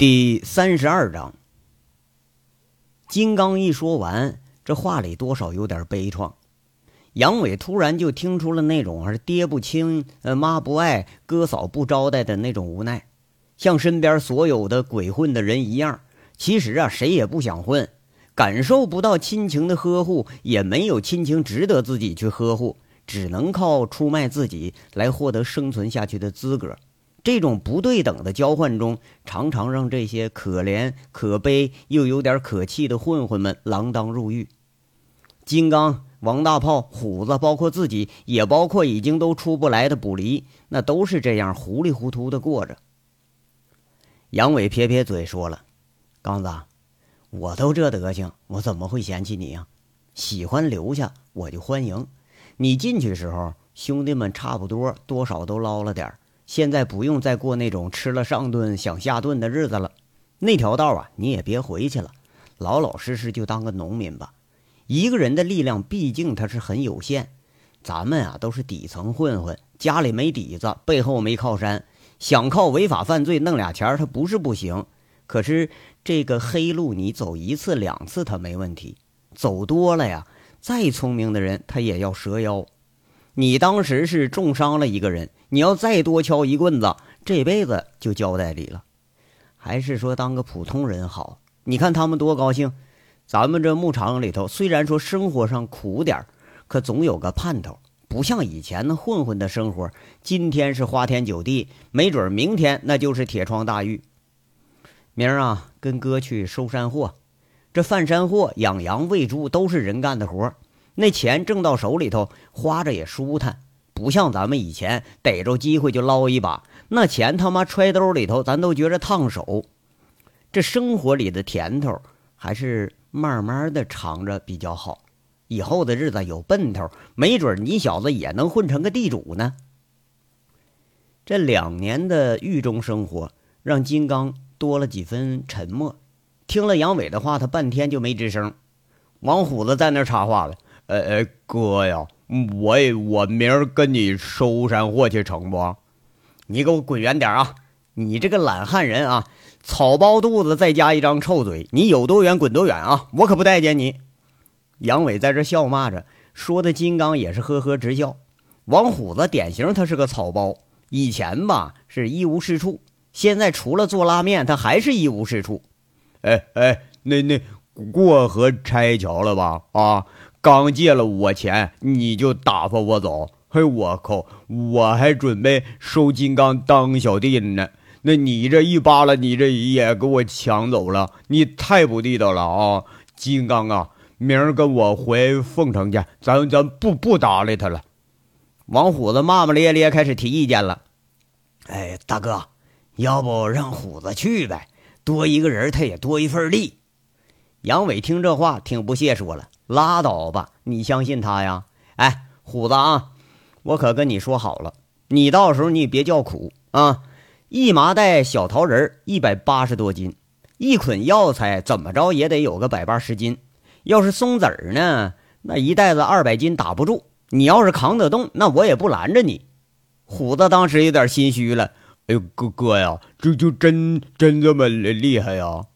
第三十二章，金刚一说完，这话里多少有点悲怆。杨伟突然就听出了那种儿爹不亲、呃妈不爱、哥嫂不招待的那种无奈，像身边所有的鬼混的人一样。其实啊，谁也不想混，感受不到亲情的呵护，也没有亲情值得自己去呵护，只能靠出卖自己来获得生存下去的资格。这种不对等的交换中，常常让这些可怜、可悲又有点可气的混混们锒铛入狱。金刚、王大炮、虎子，包括自己，也包括已经都出不来的卜离，那都是这样糊里糊涂的过着。杨伟撇撇嘴说了：“刚子，我都这德行，我怎么会嫌弃你呀？喜欢留下，我就欢迎。你进去时候，兄弟们差不多多少都捞了点儿。”现在不用再过那种吃了上顿想下顿的日子了，那条道啊，你也别回去了，老老实实就当个农民吧。一个人的力量毕竟他是很有限，咱们啊都是底层混混，家里没底子，背后没靠山，想靠违法犯罪弄俩钱他不是不行。可是这个黑路你走一次两次他没问题，走多了呀，再聪明的人他也要折腰。你当时是重伤了一个人。你要再多敲一棍子，这辈子就交代你了。还是说当个普通人好？你看他们多高兴。咱们这牧场里头，虽然说生活上苦点可总有个盼头，不像以前那混混的生活。今天是花天酒地，没准明天那就是铁窗大狱。明儿啊，跟哥去收山货。这贩山货、养羊、喂猪都是人干的活儿那钱挣到手里头，花着也舒坦。不像咱们以前逮着机会就捞一把，那钱他妈揣兜里头，咱都觉着烫手。这生活里的甜头，还是慢慢的尝着比较好。以后的日子有奔头，没准你小子也能混成个地主呢。这两年的狱中生活，让金刚多了几分沉默。听了杨伟的话，他半天就没吱声。王虎子在那插话了：“呃呃，哥呀。”我我明儿跟你收山货去成不？你给我滚远点啊！你这个懒汉人啊，草包肚子再加一张臭嘴，你有多远滚多远啊！我可不待见你。杨伟在这笑骂着，说的金刚也是呵呵直笑。王虎子典型，他是个草包。以前吧是一无是处，现在除了做拉面，他还是一无是处。哎哎，那那过河拆桥了吧？啊！刚借了我钱，你就打发我走？嘿，我靠！我还准备收金刚当小弟呢，那你这一扒拉，你这也给我抢走了，你太不地道了啊！金刚啊，明儿跟我回凤城去，咱咱不不搭理他了。王虎子骂骂咧咧，开始提意见了。哎，大哥，要不让虎子去呗？多一个人，他也多一份力。杨伟听这话，挺不屑，说了。拉倒吧，你相信他呀？哎，虎子啊，我可跟你说好了，你到时候你别叫苦啊！一麻袋小桃仁一百八十多斤，一捆药材怎么着也得有个百八十斤。要是松子儿呢，那一袋子二百斤打不住。你要是扛得动，那我也不拦着你。虎子当时有点心虚了，哎呦，哥哥呀，这就真真这么厉害呀？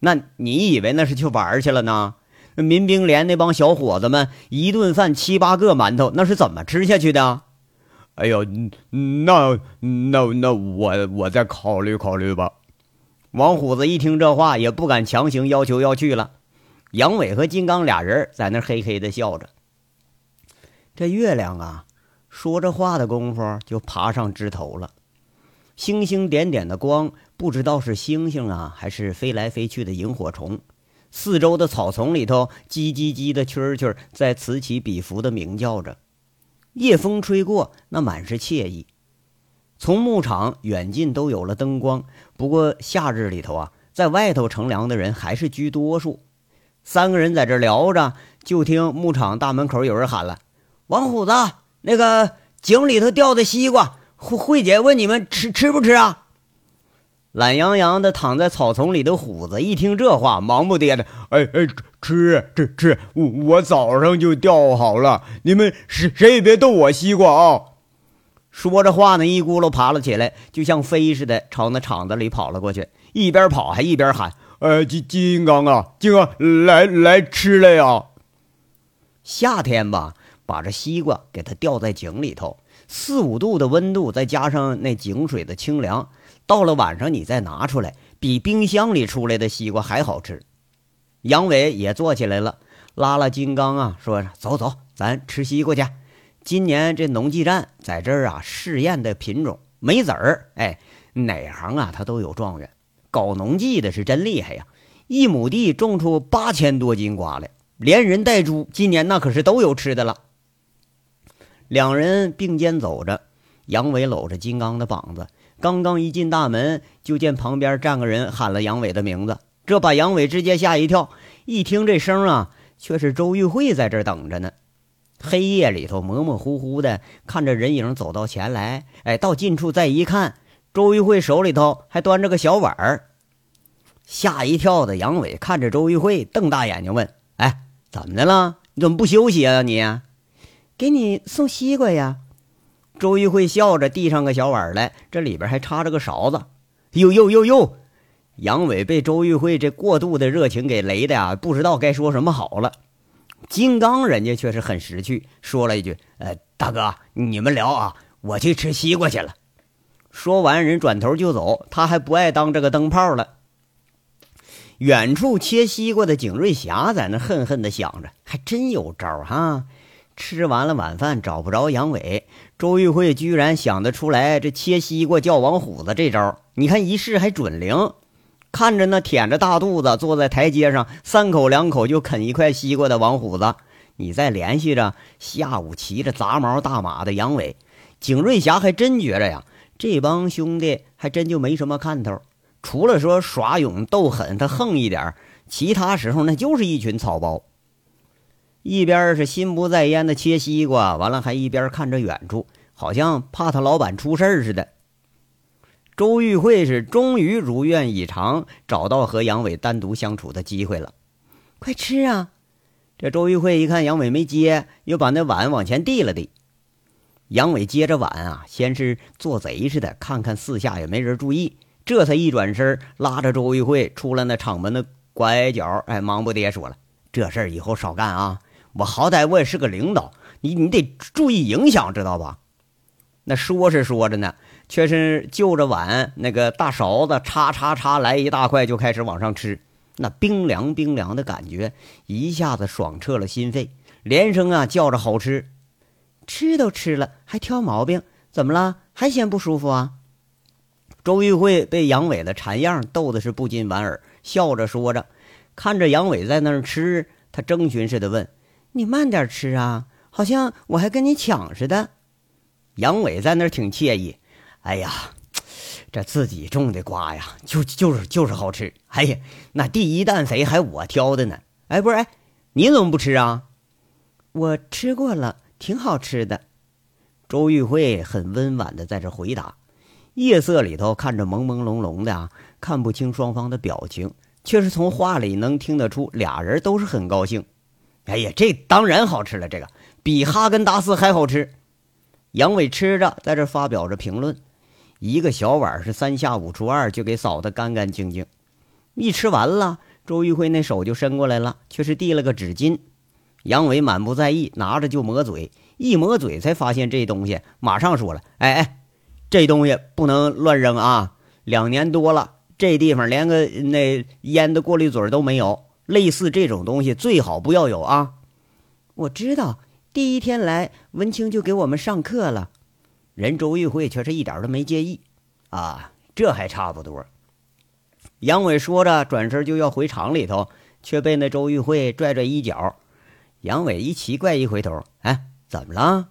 那你以为那是去玩去了呢？民兵连那帮小伙子们一顿饭七八个馒头，那是怎么吃下去的？哎呦，那那那我我再考虑考虑吧。王虎子一听这话，也不敢强行要求要去了。杨伟和金刚俩人在那嘿嘿的笑着。这月亮啊，说着话的功夫就爬上枝头了，星星点点的光，不知道是星星啊，还是飞来飞去的萤火虫。四周的草丛里头，叽叽叽的蛐蛐在此起彼伏的鸣叫着。夜风吹过，那满是惬意。从牧场远近都有了灯光，不过夏日里头啊，在外头乘凉的人还是居多数。三个人在这聊着，就听牧场大门口有人喊了：“王虎子，那个井里头掉的西瓜，慧慧姐问你们吃吃不吃啊？”懒洋洋的躺在草丛里的虎子一听这话，忙不迭的：“哎哎，吃吃吃！我我早上就钓好了，你们谁谁也别动我西瓜啊！”说着话呢，一咕噜爬了起来，就像飞似的朝那厂子里跑了过去，一边跑还一边喊：“呃，金金刚啊，金刚来来吃了呀！”夏天吧，把这西瓜给它吊在井里头，四五度的温度，再加上那井水的清凉，到了晚上你再拿出来，比冰箱里出来的西瓜还好吃。杨伟也坐起来了，拉拉金刚啊，说：“走走，咱吃西瓜去。今年这农技站在这儿啊试验的品种没籽儿，哎，哪行啊他都有状元。搞农技的是真厉害呀，一亩地种出八千多斤瓜来，连人带猪，今年那可是都有吃的了。”两人并肩走着，杨伟搂着金刚的膀子，刚刚一进大门，就见旁边站个人喊了杨伟的名字。这把杨伟直接吓一跳，一听这声啊，却是周玉慧在这等着呢。黑夜里头模模糊糊的看着人影走到前来，哎，到近处再一看，周玉慧手里头还端着个小碗儿。吓一跳的杨伟看着周玉慧，瞪大眼睛问：“哎，怎么的了？你怎么不休息啊？你给你送西瓜呀？”周玉慧笑着递上个小碗来，这里边还插着个勺子。呦呦呦呦！杨伟被周玉慧这过度的热情给雷的呀，不知道该说什么好了。金刚人家却是很识趣，说了一句：“呃，大哥，你们聊啊，我去吃西瓜去了。”说完，人转头就走。他还不爱当这个灯泡了。远处切西瓜的景瑞霞在那恨恨的想着：“还真有招哈！”吃完了晚饭，找不着杨伟，周玉慧居然想得出来这切西瓜叫王虎子这招。你看一试还准灵。看着那腆着大肚子坐在台阶上，三口两口就啃一块西瓜的王虎子，你再联系着下午骑着杂毛大马的杨伟，景瑞霞还真觉着呀，这帮兄弟还真就没什么看头，除了说耍勇斗狠，他横一点其他时候那就是一群草包。一边是心不在焉的切西瓜，完了还一边看着远处，好像怕他老板出事似的。周玉慧是终于如愿以偿，找到和杨伟单独相处的机会了。快吃啊！这周玉慧一看杨伟没接，又把那碗往前递了递。杨伟接着碗啊，先是做贼似的，看看四下也没人注意，这才一转身，拉着周玉慧出了那厂门的拐角。哎，忙不迭说了：“这事儿以后少干啊！我好歹我也是个领导，你你得注意影响，知道吧？”那说是说着呢。却是就着碗那个大勺子，叉叉叉来一大块，就开始往上吃。那冰凉冰凉的感觉一下子爽彻了心肺，连声啊叫着好吃。吃都吃了，还挑毛病？怎么了？还嫌不舒服啊？周玉慧被杨伟的馋样逗的是不禁莞尔，笑着说着，看着杨伟在那儿吃，他征询似的问：“你慢点吃啊，好像我还跟你抢似的。”杨伟在那儿挺惬意。哎呀，这自己种的瓜呀，就就是就是好吃。哎呀，那第一担肥还我挑的呢。哎，不是，哎，你怎么不吃啊？我吃过了，挺好吃的。周玉慧很温婉的在这回答。夜色里头看着朦朦胧胧的啊，看不清双方的表情，却是从话里能听得出俩人都是很高兴。哎呀，这当然好吃了，这个比哈根达斯还好吃。杨伟吃着，在这发表着评论。一个小碗是三下五除二就给扫得干干净净，一吃完了，周玉辉那手就伸过来了，却是递了个纸巾。杨伟满不在意，拿着就抹嘴，一抹嘴才发现这东西，马上说了：“哎哎，这东西不能乱扔啊！两年多了，这地方连个那烟的过滤嘴都没有，类似这种东西最好不要有啊！”我知道，第一天来，文清就给我们上课了。人周玉慧却是一点都没介意，啊，这还差不多。杨伟说着，转身就要回厂里头，却被那周玉慧拽拽衣角。杨伟一奇怪，一回头，哎，怎么了？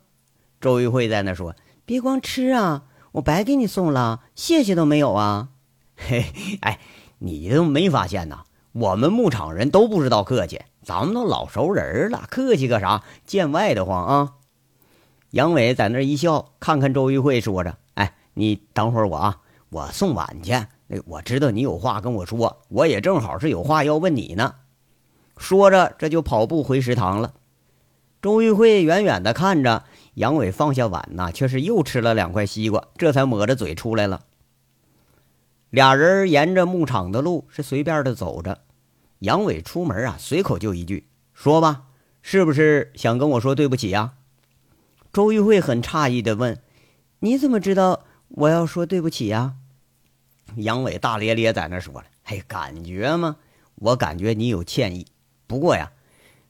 周玉慧在那说：“别光吃啊，我白给你送了，谢谢都没有啊。”嘿，哎，你都没发现呐？我们牧场人都不知道客气，咱们都老熟人了，客气个啥？见外的慌啊！杨伟在那一笑，看看周玉慧，说着：“哎，你等会儿我啊，我送碗去。那我知道你有话跟我说，我也正好是有话要问你呢。”说着，这就跑步回食堂了。周玉慧远远的看着，杨伟放下碗呐，却是又吃了两块西瓜，这才抹着嘴出来了。俩人沿着牧场的路是随便的走着。杨伟出门啊，随口就一句：“说吧，是不是想跟我说对不起呀？”周玉慧很诧异的问：“你怎么知道我要说对不起呀？”杨伟大咧咧在那说了：“嘿，感觉吗？我感觉你有歉意。不过呀，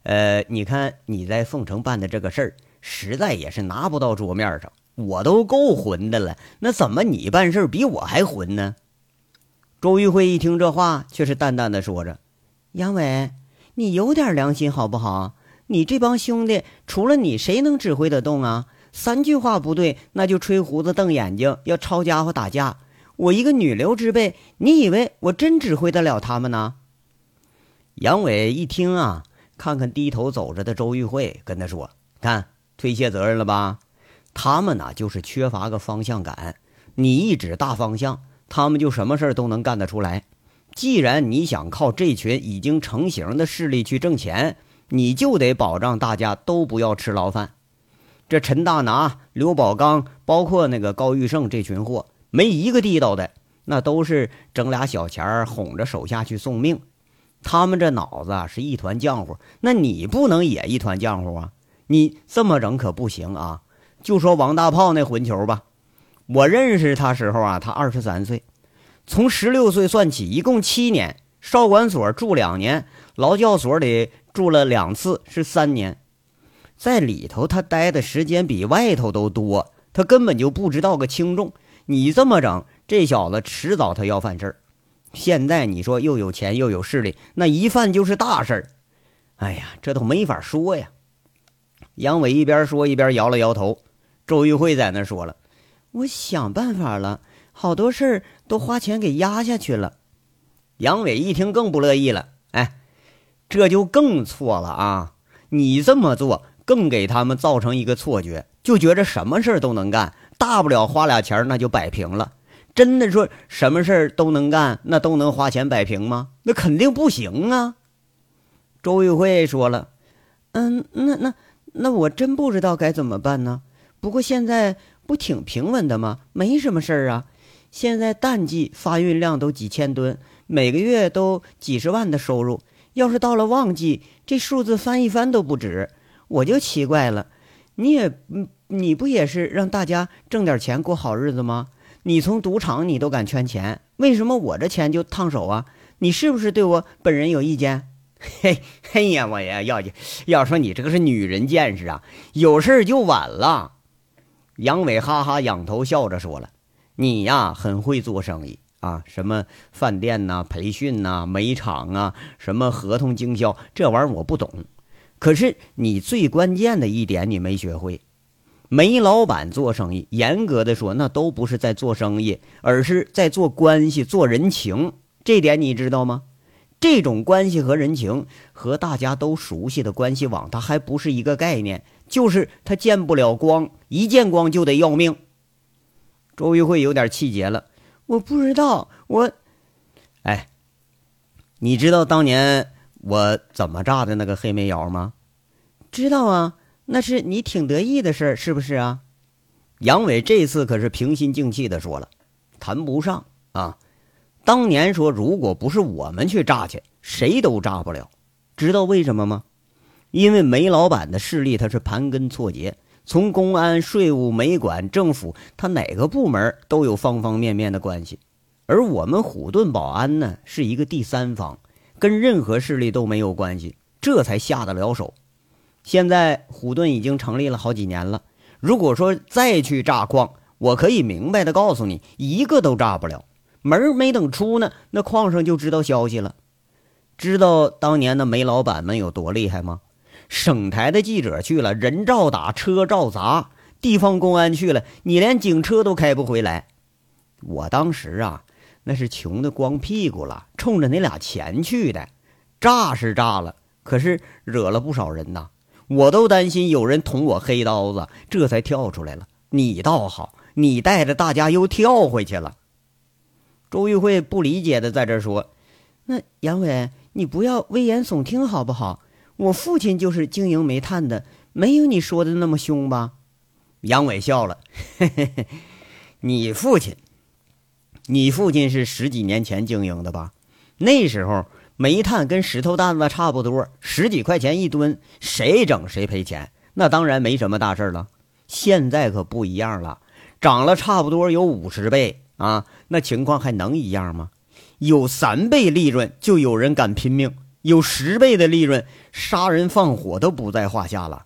呃，你看你在凤城办的这个事儿。”实在也是拿不到桌面上，我都够混的了，那怎么你办事比我还混呢？周玉慧一听这话，却是淡淡的说着：“杨伟，你有点良心好不好？你这帮兄弟除了你，谁能指挥得动啊？三句话不对，那就吹胡子瞪眼睛，要抄家伙打架。我一个女流之辈，你以为我真指挥得了他们呢？”杨伟一听啊，看看低头走着的周玉慧，跟他说：“看。”推卸责任了吧？他们呢，就是缺乏个方向感。你一指大方向，他们就什么事都能干得出来。既然你想靠这群已经成型的势力去挣钱，你就得保障大家都不要吃牢饭。这陈大拿、刘宝刚，包括那个高玉胜这群货，没一个地道的，那都是整俩小钱儿哄着手下去送命。他们这脑子是一团浆糊，那你不能也一团浆糊啊？你这么整可不行啊！就说王大炮那混球吧，我认识他时候啊，他二十三岁，从十六岁算起，一共七年，少管所住两年，劳教所里住了两次，是三年，在里头他待的时间比外头都多，他根本就不知道个轻重。你这么整，这小子迟早他要犯事儿。现在你说又有钱又有势力，那一犯就是大事儿。哎呀，这都没法说呀。杨伟一边说一边摇了摇头，周玉慧在那说了：“我想办法了，好多事儿都花钱给压下去了。”杨伟一听更不乐意了：“哎，这就更错了啊！你这么做更给他们造成一个错觉，就觉着什么事儿都能干，大不了花俩钱那就摆平了。真的说什么事儿都能干，那都能花钱摆平吗？那肯定不行啊！”周玉慧说了：“嗯，那那……”那我真不知道该怎么办呢。不过现在不挺平稳的吗？没什么事儿啊。现在淡季发运量都几千吨，每个月都几十万的收入。要是到了旺季，这数字翻一番都不止。我就奇怪了，你也，你不也是让大家挣点钱过好日子吗？你从赌场你都敢圈钱，为什么我这钱就烫手啊？你是不是对我本人有意见？嘿，嘿呀，我呀，要要说你这个是女人见识啊，有事儿就晚了。杨伟哈哈仰头笑着说了：“你呀，很会做生意啊，什么饭店呐、培训呐、煤厂啊，什么合同经销，这玩意儿我不懂。可是你最关键的一点你没学会。煤老板做生意，严格的说，那都不是在做生意，而是在做关系、做人情。这点你知道吗？”这种关系和人情，和大家都熟悉的关系网，它还不是一个概念。就是他见不了光，一见光就得要命。周玉慧有点气结了。我不知道，我，哎，你知道当年我怎么炸的那个黑煤窑吗？知道啊，那是你挺得意的事儿，是不是啊？杨伟这次可是平心静气的说了，谈不上啊。当年说，如果不是我们去炸去，谁都炸不了。知道为什么吗？因为煤老板的势力他是盘根错节，从公安、税务、煤管、政府，他哪个部门都有方方面面的关系。而我们虎盾保安呢，是一个第三方，跟任何势力都没有关系，这才下得了手。现在虎盾已经成立了好几年了，如果说再去炸矿，我可以明白的告诉你，一个都炸不了。门没等出呢，那矿上就知道消息了。知道当年的煤老板们有多厉害吗？省台的记者去了，人照打，车照砸；地方公安去了，你连警车都开不回来。我当时啊，那是穷的光屁股了，冲着那俩钱去的。炸是炸了，可是惹了不少人呐。我都担心有人捅我黑刀子，这才跳出来了。你倒好，你带着大家又跳回去了。周玉慧不理解的在这说：“那杨伟，你不要危言耸听好不好？我父亲就是经营煤炭的，没有你说的那么凶吧？”杨伟笑了：“嘿嘿嘿，你父亲，你父亲是十几年前经营的吧？那时候煤炭跟石头蛋子差不多，十几块钱一吨，谁整谁赔钱，那当然没什么大事了。现在可不一样了，涨了差不多有五十倍啊，那情况还能一样吗？有三倍利润就有人敢拼命，有十倍的利润，杀人放火都不在话下了。”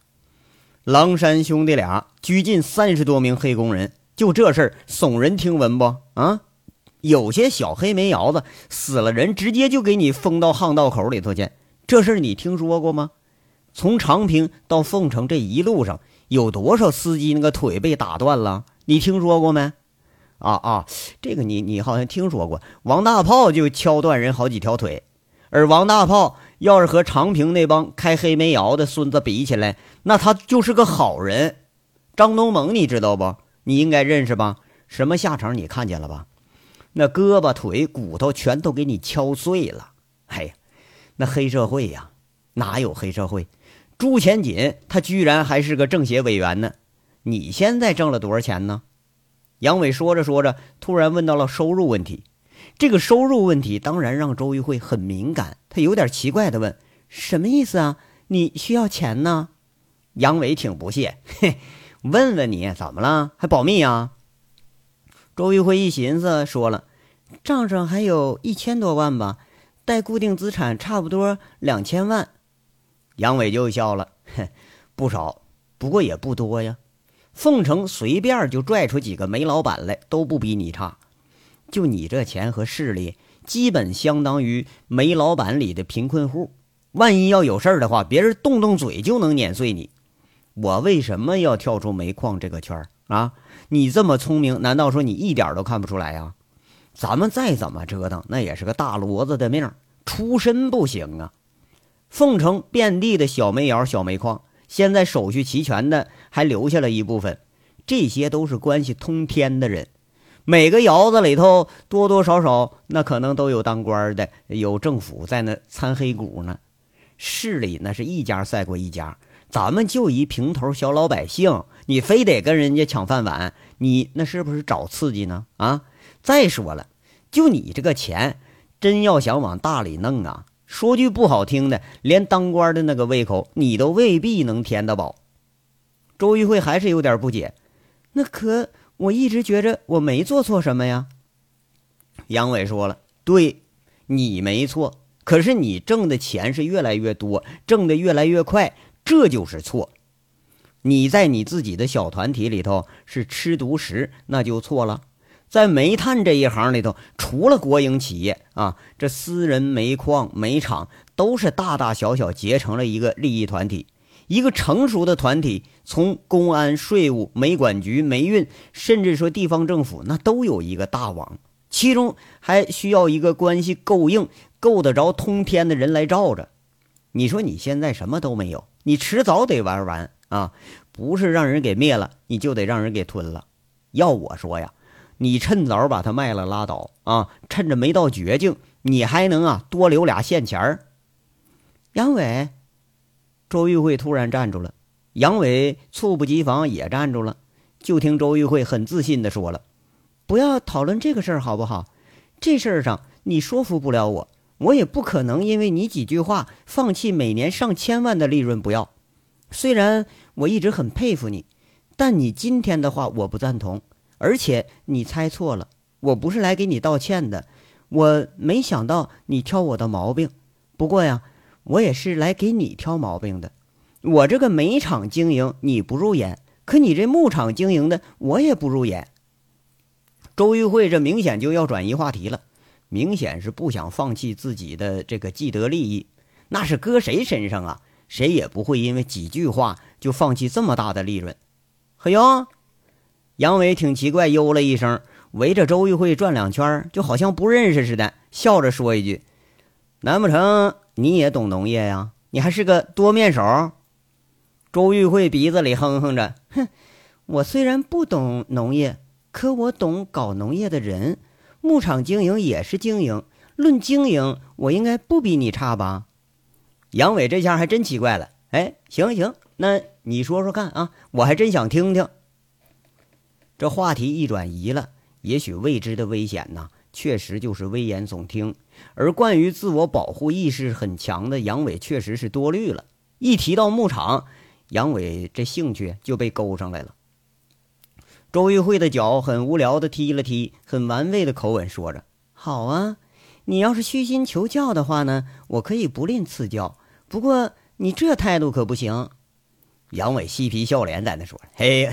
狼山兄弟俩拘禁三十多名黑工人，就这事儿耸人听闻不？啊，有些小黑煤窑子死了人，直接就给你封到巷道口里头去。这事儿你听说过吗？从长平到凤城这一路上，有多少司机那个腿被打断了？你听说过没？啊啊，这个你你好像听说过，王大炮就敲断人好几条腿，而王大炮。要是和长平那帮开黑煤窑的孙子比起来，那他就是个好人。张东猛，你知道不？你应该认识吧？什么下场你看见了吧？那胳膊腿骨头全都给你敲碎了。哎呀，那黑社会呀，哪有黑社会？朱钱锦他居然还是个政协委员呢。你现在挣了多少钱呢？杨伟说着说着，突然问到了收入问题。这个收入问题当然让周玉慧很敏感，他有点奇怪的问：“什么意思啊？你需要钱呢？”杨伟挺不屑：“嘿，问问你怎么了？还保密啊？”周玉慧一寻思，说了：“账上还有一千多万吧，带固定资产差不多两千万。”杨伟就笑了：“哼，不少，不过也不多呀。凤城随便就拽出几个煤老板来，都不比你差。”就你这钱和势力，基本相当于煤老板里的贫困户。万一要有事儿的话，别人动动嘴就能碾碎你。我为什么要跳出煤矿这个圈儿啊？你这么聪明，难道说你一点都看不出来呀？咱们再怎么折腾，那也是个大骡子的命，出身不行啊。凤城遍地的小煤窑、小煤矿，现在手续齐全的还留下了一部分，这些都是关系通天的人。每个窑子里头多多少少那可能都有当官的，有政府在那参黑股呢。市里那是一家赛过一家，咱们就一平头小老百姓，你非得跟人家抢饭碗，你那是不是找刺激呢？啊！再说了，就你这个钱，真要想往大里弄啊，说句不好听的，连当官的那个胃口你都未必能填得饱。周玉慧还是有点不解，那可。我一直觉着我没做错什么呀。杨伟说了：“对，你没错，可是你挣的钱是越来越多，挣的越来越快，这就是错。你在你自己的小团体里头是吃独食，那就错了。在煤炭这一行里头，除了国营企业啊，这私人煤矿、煤厂都是大大小小结成了一个利益团体。”一个成熟的团体，从公安、税务、煤管局、煤运，甚至说地方政府，那都有一个大网，其中还需要一个关系够硬、够得着通天的人来罩着。你说你现在什么都没有，你迟早得玩完啊！不是让人给灭了，你就得让人给吞了。要我说呀，你趁早把它卖了拉倒啊！趁着没到绝境，你还能啊多留俩现钱儿。杨伟。周玉慧突然站住了，杨伟猝不及防也站住了。就听周玉慧很自信地说了：“不要讨论这个事儿，好不好？这事儿上你说服不了我，我也不可能因为你几句话放弃每年上千万的利润不要。虽然我一直很佩服你，但你今天的话我不赞同。而且你猜错了，我不是来给你道歉的。我没想到你挑我的毛病。不过呀。”我也是来给你挑毛病的，我这个煤厂经营你不入眼，可你这牧场经营的我也不入眼。周玉慧这明显就要转移话题了，明显是不想放弃自己的这个既得利益，那是搁谁身上啊？谁也不会因为几句话就放弃这么大的利润。嘿呦，杨伟挺奇怪，哟了一声，围着周玉慧转两圈，就好像不认识似的，笑着说一句：“难不成？”你也懂农业呀？你还是个多面手。周玉慧鼻子里哼哼着，哼，我虽然不懂农业，可我懂搞农业的人。牧场经营也是经营，论经营，我应该不比你差吧？杨伟这下还真奇怪了。哎，行行，那你说说看啊，我还真想听听。这话题一转移了，也许未知的危险呢，确实就是危言耸听。而关于自我保护意识很强的杨伟，确实是多虑了。一提到牧场，杨伟这兴趣就被勾上来了。周玉慧的脚很无聊的踢了踢，很玩味的口吻说着：“好啊，你要是虚心求教的话呢，我可以不吝赐教。不过你这态度可不行。”杨伟嬉皮笑脸在那说：“嘿，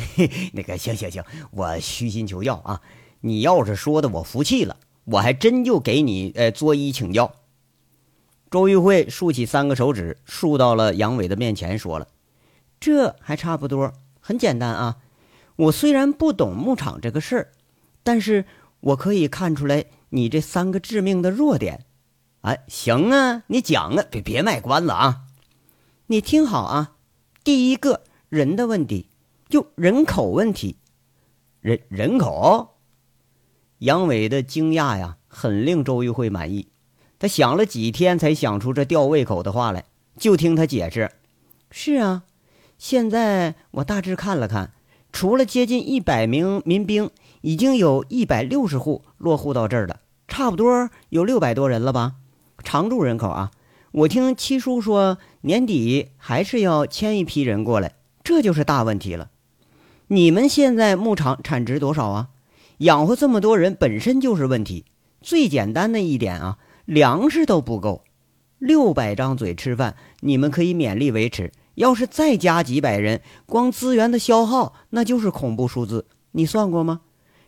那个行行行，我虚心求教啊。你要是说的我服气了，我还真就给你呃作揖请教。”周玉慧竖起三个手指，竖到了杨伟的面前，说了：“这还差不多，很简单啊。我虽然不懂牧场这个事儿，但是我可以看出来你这三个致命的弱点。哎，行啊，你讲啊，别别卖关子啊，你听好啊。”第一个人的问题，就人口问题，人人口。杨伟的惊讶呀，很令周玉慧满意。他想了几天，才想出这吊胃口的话来。就听他解释：“是啊，现在我大致看了看，除了接近一百名民兵，已经有一百六十户落户到这儿了，差不多有六百多人了吧？常住人口啊。”我听七叔说，年底还是要迁一批人过来，这就是大问题了。你们现在牧场产值多少啊？养活这么多人本身就是问题。最简单的一点啊，粮食都不够，六百张嘴吃饭，你们可以勉力维持。要是再加几百人，光资源的消耗那就是恐怖数字。你算过吗？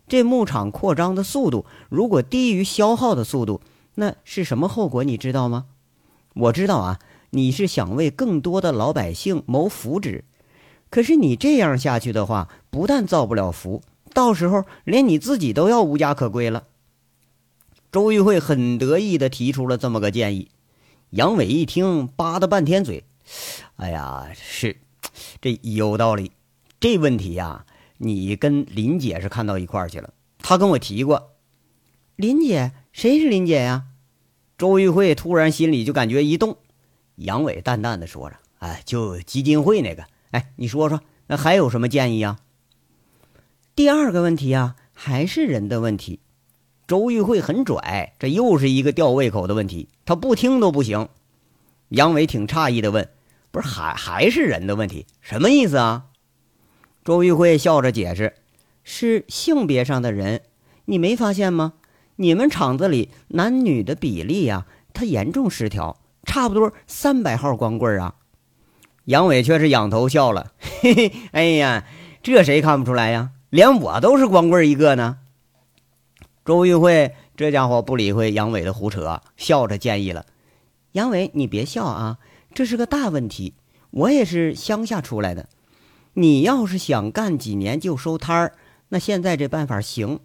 这牧场扩张的速度如果低于消耗的速度，那是什么后果？你知道吗？我知道啊，你是想为更多的老百姓谋福祉，可是你这样下去的话，不但造不了福，到时候连你自己都要无家可归了。周玉慧很得意地提出了这么个建议，杨伟一听，扒了半天嘴：“哎呀，是，这有道理。这问题呀，你跟林姐是看到一块儿去了，她跟我提过。林姐，谁是林姐呀？”周玉慧突然心里就感觉一动，杨伟淡淡的说着：“哎，就基金会那个，哎，你说说，那还有什么建议啊？”第二个问题啊，还是人的问题。周玉慧很拽，这又是一个吊胃口的问题，他不听都不行。杨伟挺诧异的问：“不是还还是人的问题？什么意思啊？”周玉慧笑着解释：“是性别上的人，你没发现吗？”你们厂子里男女的比例呀，它严重失调，差不多三百号光棍啊。杨伟却是仰头笑了，嘿嘿，哎呀，这谁看不出来呀？连我都是光棍一个呢。周玉慧这家伙不理会杨伟的胡扯，笑着建议了：“杨伟，你别笑啊，这是个大问题。我也是乡下出来的，你要是想干几年就收摊儿，那现在这办法行。”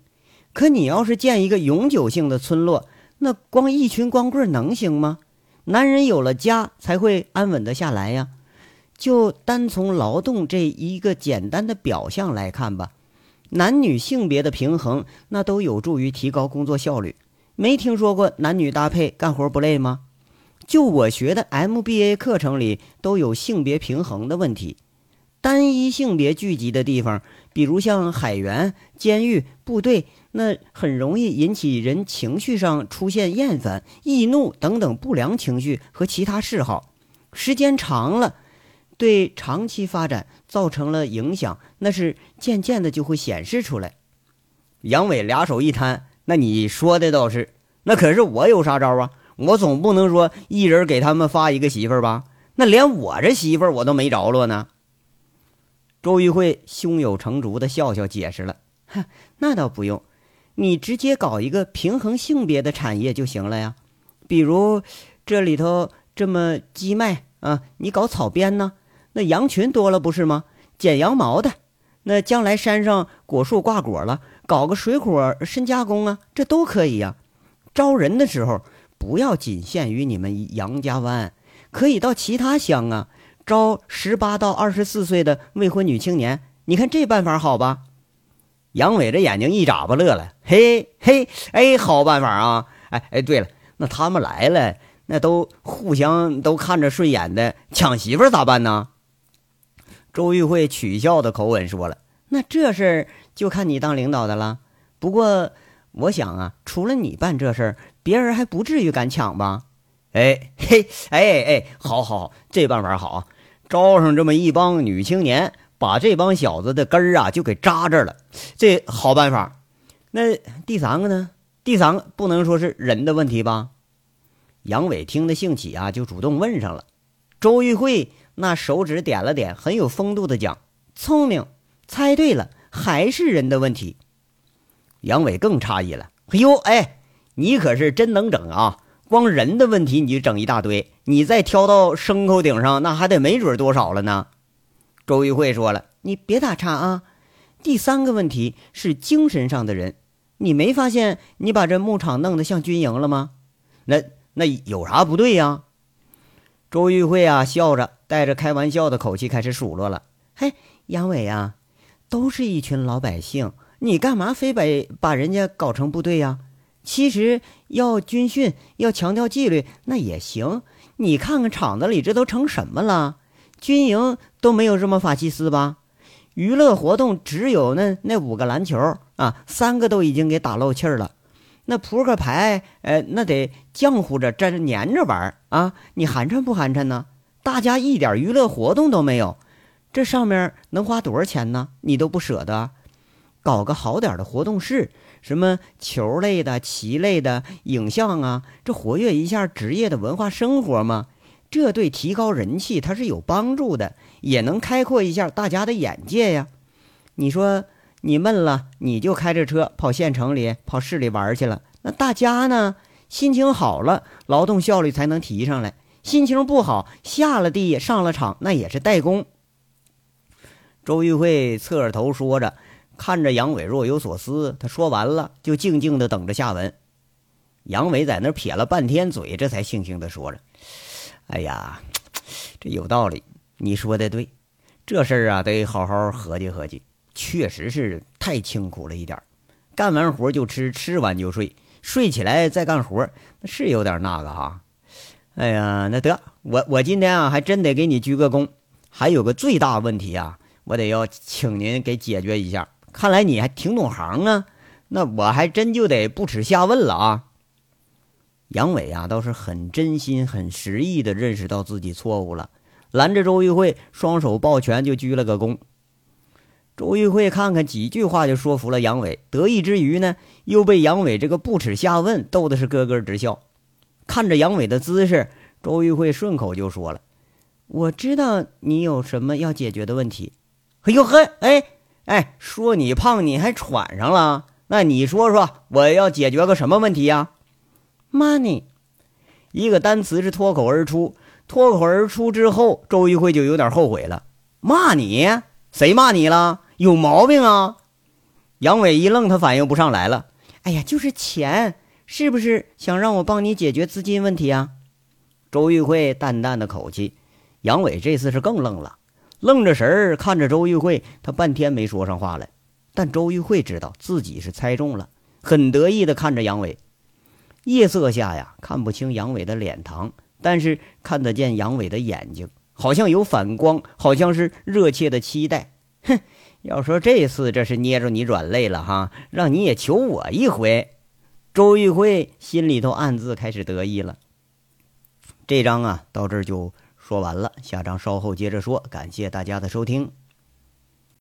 可你要是建一个永久性的村落，那光一群光棍能行吗？男人有了家才会安稳的下来呀。就单从劳动这一个简单的表象来看吧，男女性别的平衡，那都有助于提高工作效率。没听说过男女搭配干活不累吗？就我学的 MBA 课程里都有性别平衡的问题。单一性别聚集的地方，比如像海员、监狱、部队。那很容易引起人情绪上出现厌烦、易怒等等不良情绪和其他嗜好，时间长了，对长期发展造成了影响，那是渐渐的就会显示出来。杨伟俩手一摊：“那你说的倒是，那可是我有啥招啊？我总不能说一人给他们发一个媳妇儿吧？那连我这媳妇儿我都没着落呢。”周玉慧胸有成竹的笑笑解释了：“哼，那倒不用。”你直接搞一个平衡性别的产业就行了呀，比如这里头这么鸡卖啊，你搞草编呢，那羊群多了不是吗？剪羊毛的，那将来山上果树挂果了，搞个水果深加工啊，这都可以呀。招人的时候不要仅限于你们杨家湾，可以到其他乡啊，招十八到二十四岁的未婚女青年。你看这办法好吧？杨伟这眼睛一眨巴，乐了，嘿嘿，哎，好办法啊！哎哎，对了，那他们来了，那都互相都看着顺眼的，抢媳妇咋办呢？周玉慧取笑的口吻说了：“那这事儿就看你当领导的了。不过，我想啊，除了你办这事儿，别人还不至于敢抢吧？哎嘿，哎哎，好好好，这办法好，招上这么一帮女青年，把这帮小子的根儿啊就给扎这儿了，这好办法。那第三个呢？第三个不能说是人的问题吧？杨伟听得兴起啊，就主动问上了。周玉慧那手指点了点，很有风度的讲：“聪明，猜对了，还是人的问题。”杨伟更诧异了：“哎呦，哎，你可是真能整啊！光人的问题你就整一大堆，你再挑到牲口顶上，那还得没准多少了呢。”周玉慧说了：“你别打岔啊！第三个问题是精神上的人，你没发现你把这牧场弄得像军营了吗？那那有啥不对呀？”周玉慧啊，笑着带着开玩笑的口气开始数落了：“嘿，杨伟啊，都是一群老百姓。”你干嘛非把把人家搞成部队呀？其实要军训，要强调纪律，那也行。你看看厂子里这都成什么了？军营都没有这么法西斯吧？娱乐活动只有那那五个篮球啊，三个都已经给打漏气儿了。那扑克牌，呃，那得浆糊着、粘着玩啊！你寒碜不寒碜呢？大家一点娱乐活动都没有，这上面能花多少钱呢？你都不舍得。搞个好点的活动室，什么球类的、棋类的、影像啊，这活跃一下职业的文化生活嘛，这对提高人气它是有帮助的，也能开阔一下大家的眼界呀。你说你闷了，你就开着车跑县城里、跑市里玩去了，那大家呢，心情好了，劳动效率才能提上来；心情不好，下了地上了场，那也是代工。周玉慧侧着头说着。看着杨伟若有所思，他说完了，就静静的等着下文。杨伟在那撇了半天嘴，这才悻悻的说着：“哎呀，这有道理，你说的对，这事儿啊得好好合计合计。确实是太清苦了一点干完活就吃，吃完就睡，睡起来再干活，那是有点那个哈。哎呀，那得我我今天啊还真得给你鞠个躬。还有个最大问题啊，我得要请您给解决一下。”看来你还挺懂行啊，那我还真就得不耻下问了啊。杨伟啊，倒是很真心、很实意的认识到自己错误了，拦着周玉慧，双手抱拳就鞠了个躬。周玉慧看看几句话就说服了杨伟，得意之余呢，又被杨伟这个不耻下问逗的是咯咯直笑。看着杨伟的姿势，周玉慧顺口就说了：“我知道你有什么要解决的问题。”哎呦呵，哎。哎，说你胖，你还喘上了？那你说说，我要解决个什么问题呀？Money，一个单词是脱口而出，脱口而出之后，周玉慧就有点后悔了。骂你？谁骂你了？有毛病啊！杨伟一愣，他反应不上来了。哎呀，就是钱，是不是想让我帮你解决资金问题啊？周玉慧淡淡的口气。杨伟这次是更愣了。愣着神儿看着周玉慧，他半天没说上话来。但周玉慧知道自己是猜中了，很得意的看着杨伟。夜色下呀，看不清杨伟的脸庞，但是看得见杨伟的眼睛，好像有反光，好像是热切的期待。哼，要说这次这是捏着你软肋了哈，让你也求我一回。周玉慧心里头暗自开始得意了。这章啊，到这儿就。说完了，下章稍后接着说。感谢大家的收听。